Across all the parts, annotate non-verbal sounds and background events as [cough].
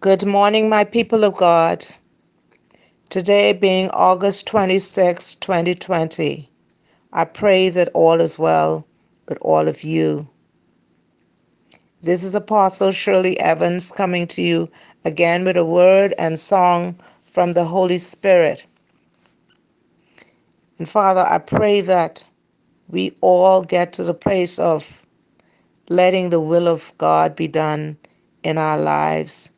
Good morning, my people of God. Today being August 26, 2020, I pray that all is well with all of you. This is Apostle Shirley Evans coming to you again with a word and song from the Holy Spirit. And Father, I pray that we all get to the place of letting the will of God be done in our lives,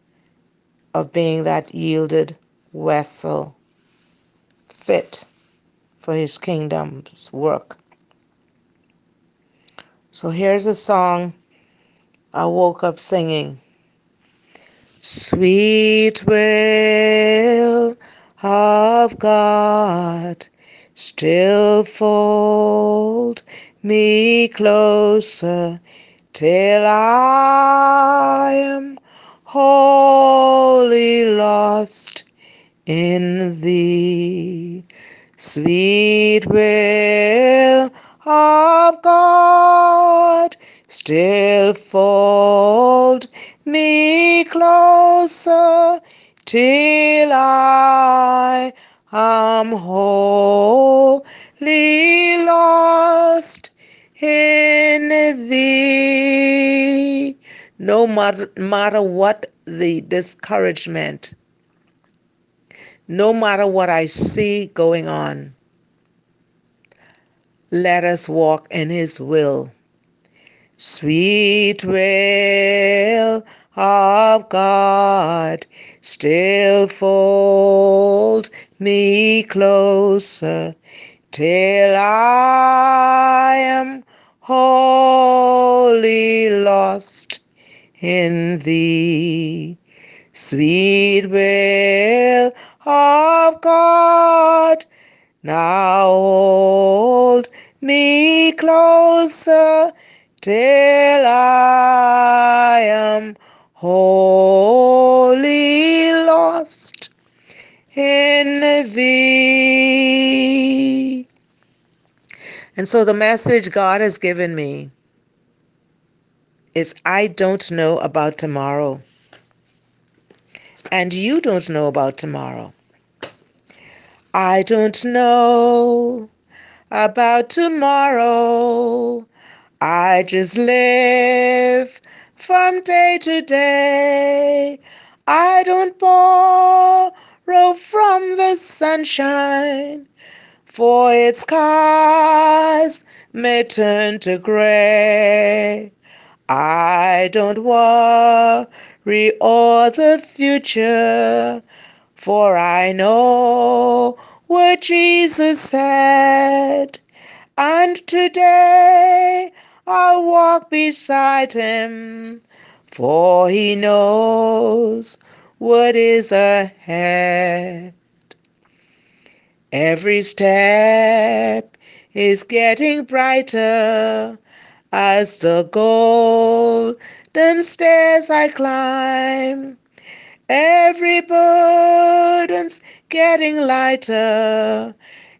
of being that yielded vessel fit for his kingdom's work. So here's a song I woke up singing. Sweet will of God, still fold me closer till I am wholly lost in thee. Sweet will of God, still fold me closer till I am wholly lost in thee. No matter, what the discouragement, no matter what I see going on, let us walk in his will. Sweet will of God, still fold me closer till I am wholly lost in thee. Sweet will of God, now hold me closer till I am wholly lost in thee. And so the message God has given me is I don't know about tomorrow. And you don't know about tomorrow. I don't know about tomorrow. I just live from day to day. I don't borrow from the sunshine, for its skies may turn to gray. I don't worry o'er the future, for I know what Jesus said. And today I'll walk beside him, for he knows what is ahead. Every step is getting brighter as the golden stairs I climb. Every burden's getting lighter.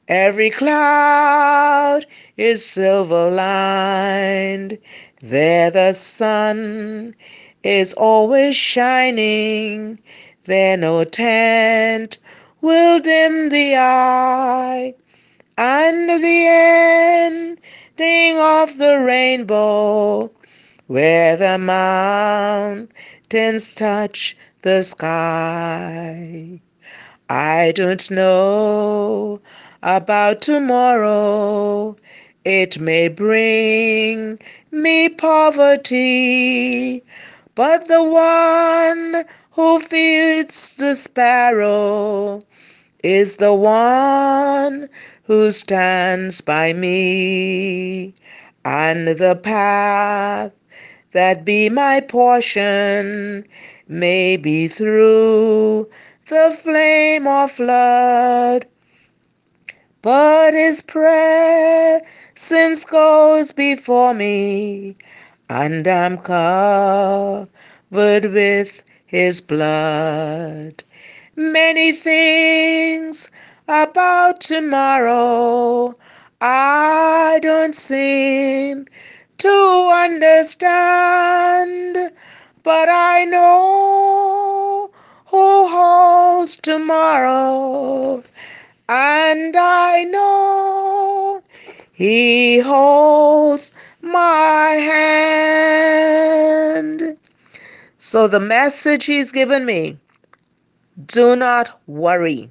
Every cloud is silver lined. There the sun is always shining. There no tent will dim the eye. And the ending of the rainbow, where the mountains touch the sky. I don't know about tomorrow. It may bring me poverty, but the one who feeds the sparrow is the one who stands by me. And the path that be my portion may be through the flame or flood. But his presence goes before me, and I'm covered with his blood. Many things about tomorrow I don't seem to understand, but I know who holds tomorrow, and I know he holds my hand. So the message he's given me do not worry.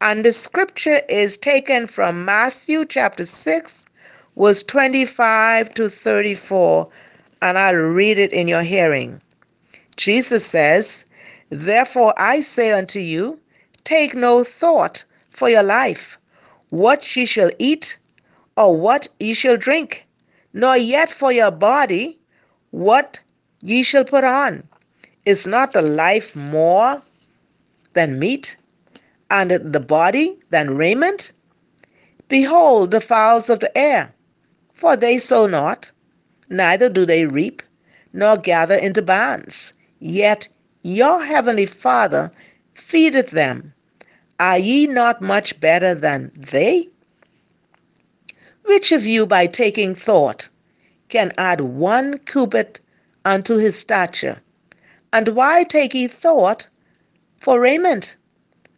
And the scripture is taken from Matthew chapter 6, verse 25 to 34, and I'll read it in your hearing. Jesus says, Therefore I say unto you, take no thought for your life, what ye shall eat, or what ye shall drink, nor yet for your body, what ye shall put on. Is not the life more than meat, and the body than raiment? Behold the fowls of the air, for they sow not, neither do they reap, nor gather into barns, yet your heavenly Father feedeth them. Are ye not much better than they? Which of you, by taking thought, can add one cubit unto his stature? And why take ye thought for raiment?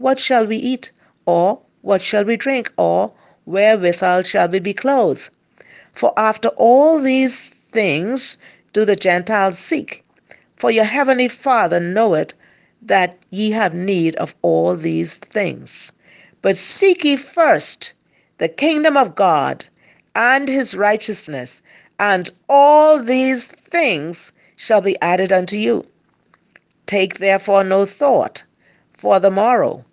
What shall we eat? Or, What shall we drink? Or, Wherewithal shall we be clothed? For after all these things do the Gentiles seek. For your heavenly Father knoweth that ye have need of all these things. But seek ye first the kingdom of God and his righteousness, and all these things shall be added unto you. Take therefore no thought for the morrow,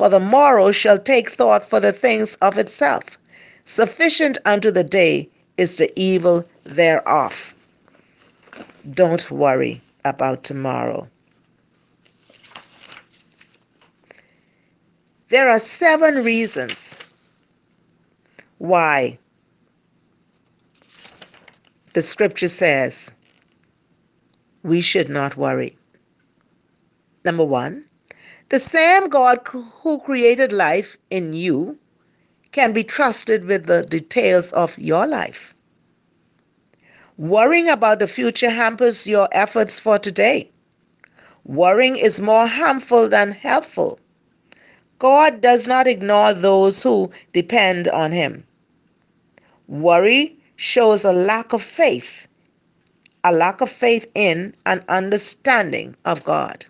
for the morrow shall take thought for the things of itself. Sufficient unto the day is the evil thereof. Don't worry about tomorrow. There are seven reasons why the scripture says we should not worry. Number one, the same God who created life in you can be trusted with the details of your life. Worrying about the future hampers your efforts for today. Worrying is more harmful than helpful. God does not ignore those who depend on Him. Worry shows a lack of faith, a lack of faith in and understanding of God.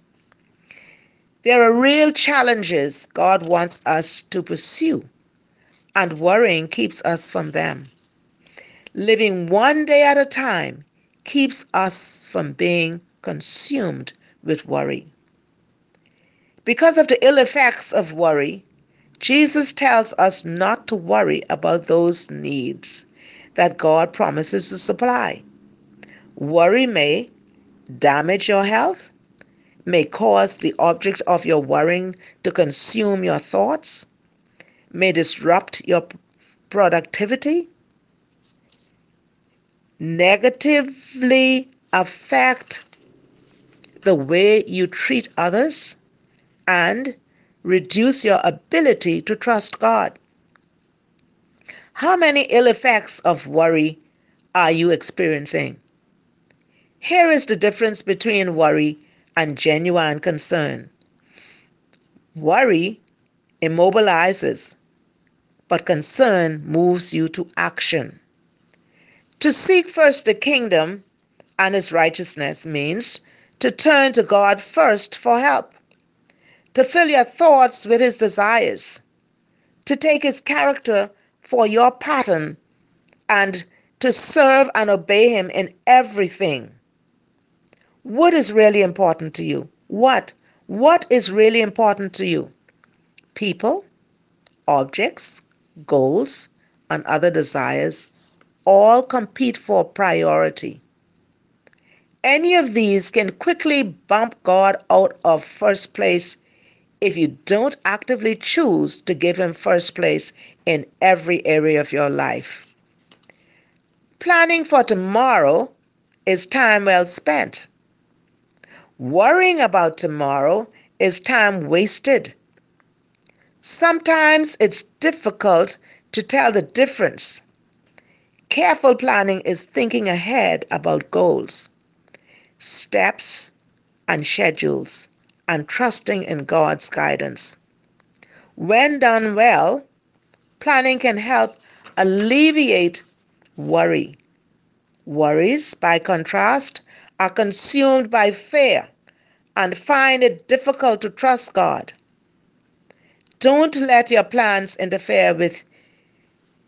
There are real challenges God wants us to pursue, and worrying keeps us from them. Living one day at a time keeps us from being consumed with worry. Because of the ill effects of worry, Jesus tells us not to worry about those needs that God promises to supply. Worry may damage your health, may cause the object of your worrying to consume your thoughts, may disrupt your productivity, negatively affect the way you treat others, and reduce your ability to trust God. How many ill effects of worry are you experiencing? Here is the difference between worry and genuine concern. Worry immobilizes, but concern moves you to action. To seek first the kingdom and its righteousness means to turn to God first for help, to fill your thoughts with His desires, to take His character for your pattern, and to serve and obey Him in everything. What is really important to you? What? What is really important to you? People, objects, goals, and other desires all compete for priority. Any of these can quickly bump God out of first place if you don't actively choose to give Him first place in every area of your life. Planning for tomorrow is time well spent. Worrying about tomorrow is time wasted. Sometimes it's difficult to tell the difference. Careful planning is thinking ahead about goals, steps, and schedules, and trusting in God's guidance. When done well, planning can help alleviate worry. Worries, by contrast, are consumed by fear and find it difficult to trust God. Don't let your plans interfere with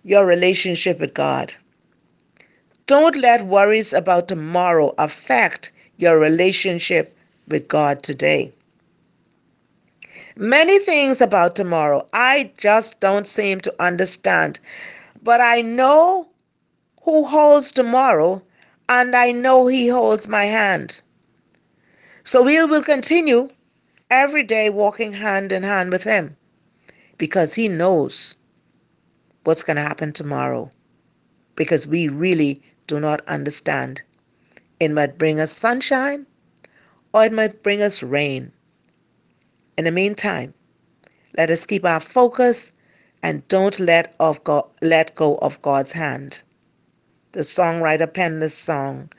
your relationship with God. Don't let worries about tomorrow affect your relationship with God today. Many things about tomorrow I just don't seem to understand, but I know who holds tomorrow and I know He holds my hand. So we will continue every day walking hand in hand with Him because He knows what's going to happen tomorrow because we really do not understand. It might bring us sunshine or it might bring us rain. In the meantime, let us keep our focus and don't let, of God, let go of God's hand. The songwriter penned this song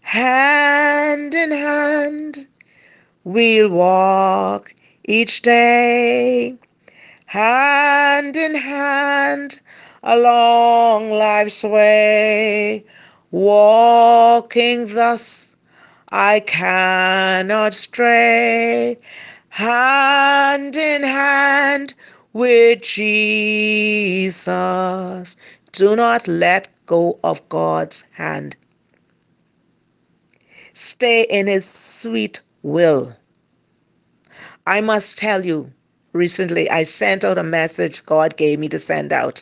Hand in hand, we'll walk each day, hand in hand along life's way. Walking thus, I cannot stray. Hand in hand with Jesus. Do not let go of God's hand. Stay in His sweet will. I must tell you, recently I sent out a message God gave me to send out.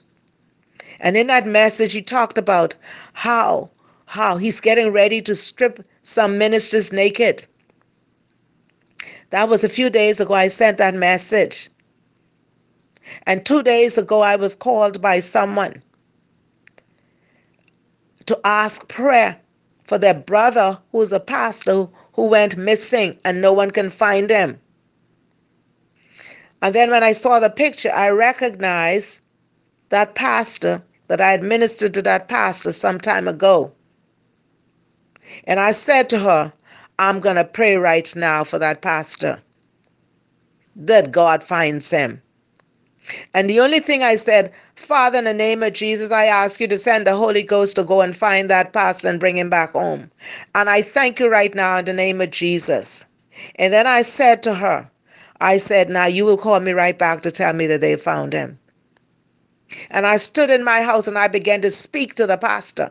And in that message, he talked about how, how he's getting ready to strip some ministers naked. That was a few days ago. I sent that message. And two days ago, I was called by someone to ask prayer for their brother, who's a pastor, who went missing and no one can find him. And then when I saw the picture, I recognized that pastor that I had ministered to that pastor some time ago. And I said to her, I'm going to pray right now for that pastor that God finds him. And the only thing I said, Father, in the name of Jesus, I ask you to send the Holy Ghost to go and find that pastor and bring him back home. And I thank you right now in the name of Jesus. And then I said to her, I said, Now you will call me right back to tell me that they found him. And I stood in my house and I began to speak to the pastor.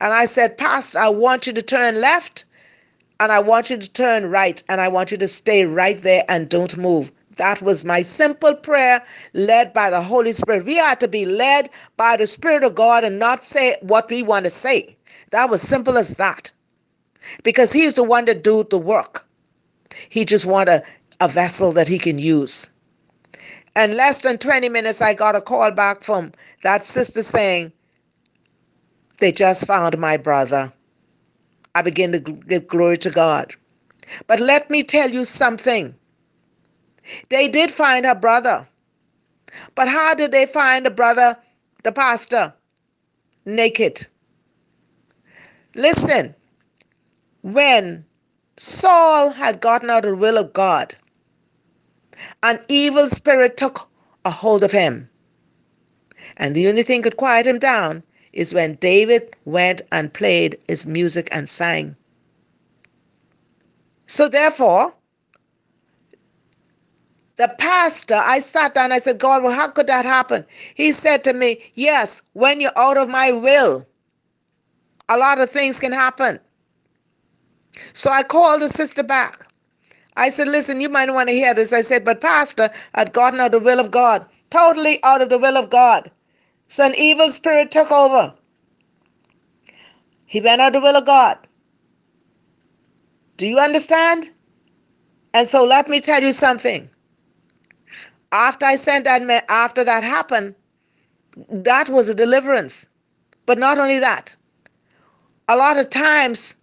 And I said, Pastor, I want you to turn left and I want you to turn right and I want you to stay right there and don't move. That was my simple prayer led by the Holy Spirit. We are to be led by the Spirit of God and not say what we want to say. That was simple as that. Because he's the one that do the work. He just want a, a vessel that he can use. And less than 20 minutes, I got a call back from that sister saying, They just found my brother. I begin to give glory to God. But let me tell you something. They did find her brother. But how did they find the brother, the pastor? Naked. Listen, when Saul had gotten out of the will of God, an evil spirit took a hold of him. And the only thing could quiet him down is when David went and played his music and sang. So therefore, the pastor, I sat down, I said, God, well, how could that happen? He said to me, Yes, when you're out of my will, a lot of things can happen. So I called the sister back. I said, listen, you might want to hear this. I said, but Pastor I'd gotten out of the will of God, totally out of the will of God. So an evil spirit took over. He went out of the will of God. Do you understand? And so let me tell you something. After I sent that, after that happened, that was a deliverance. But not only that, a lot of times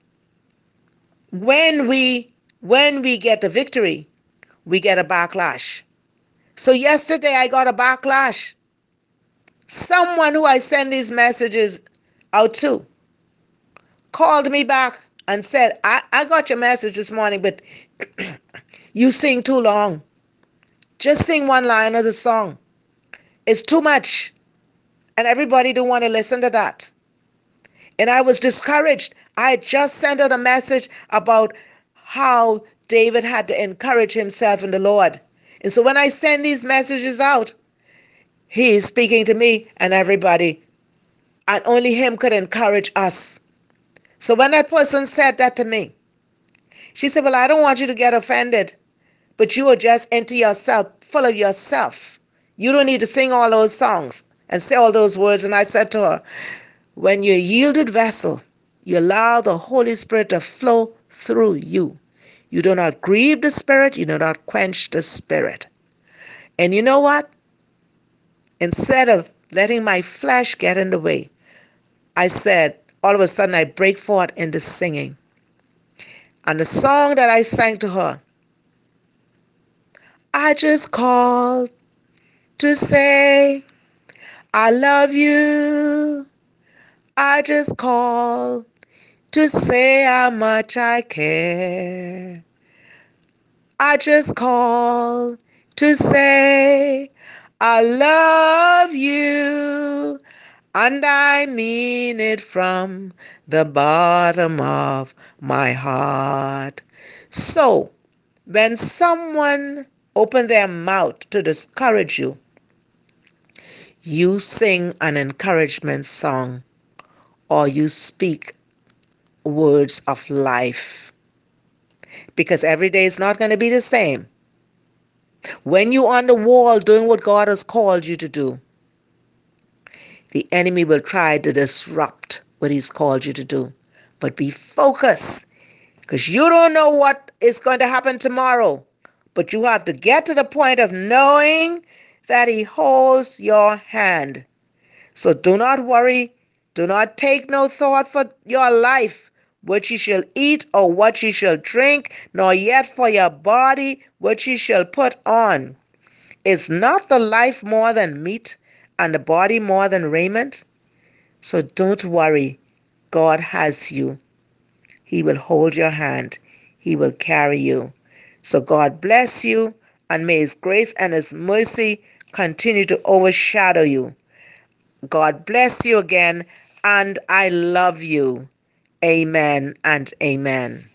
when we when we get the victory, we get a backlash. So yesterday I got a backlash. Someone who I send these messages out to called me back and said, I, I got your message this morning, but [clears throat] you sing too long. Just sing one line of the song. It's too much. And everybody don't want to listen to that. And I was discouraged. I just sent out a message about how David had to encourage himself in the Lord. And so when I send these messages out, he is speaking to me and everybody. And only him could encourage us. So when that person said that to me, she said, Well, I don't want you to get offended, but you are just into yourself, full of yourself. You don't need to sing all those songs and say all those words. And I said to her, When you're yielded vessel, you allow the Holy Spirit to flow through you. You do not grieve the Spirit, you do not quench the Spirit. And you know what? Instead of letting my flesh get in the way, I said, all of a sudden I break forth into singing. And the song that I sang to her, I just called to say, I love you. I just called to say how much I care. I just called to say, I love you. And I mean it from the bottom of my heart. So, when someone open their mouth to discourage you, you sing an encouragement song or you speak words of life. Because every day is not going to be the same. When you're on the wall doing what God has called you to do, the enemy will try to disrupt what he's called you to do. But be focused because you don't know what is going to happen tomorrow. But you have to get to the point of knowing that he holds your hand. So do not worry. Do not take no thought for your life, what ye shall eat or what ye shall drink, nor yet for your body what ye shall put on. Is not the life more than meat, and the body more than raiment. So don't worry. God has you. He will hold your hand. He will carry you. So God bless you and may his grace and his mercy continue to overshadow you. God bless you again and I love you. Amen and amen.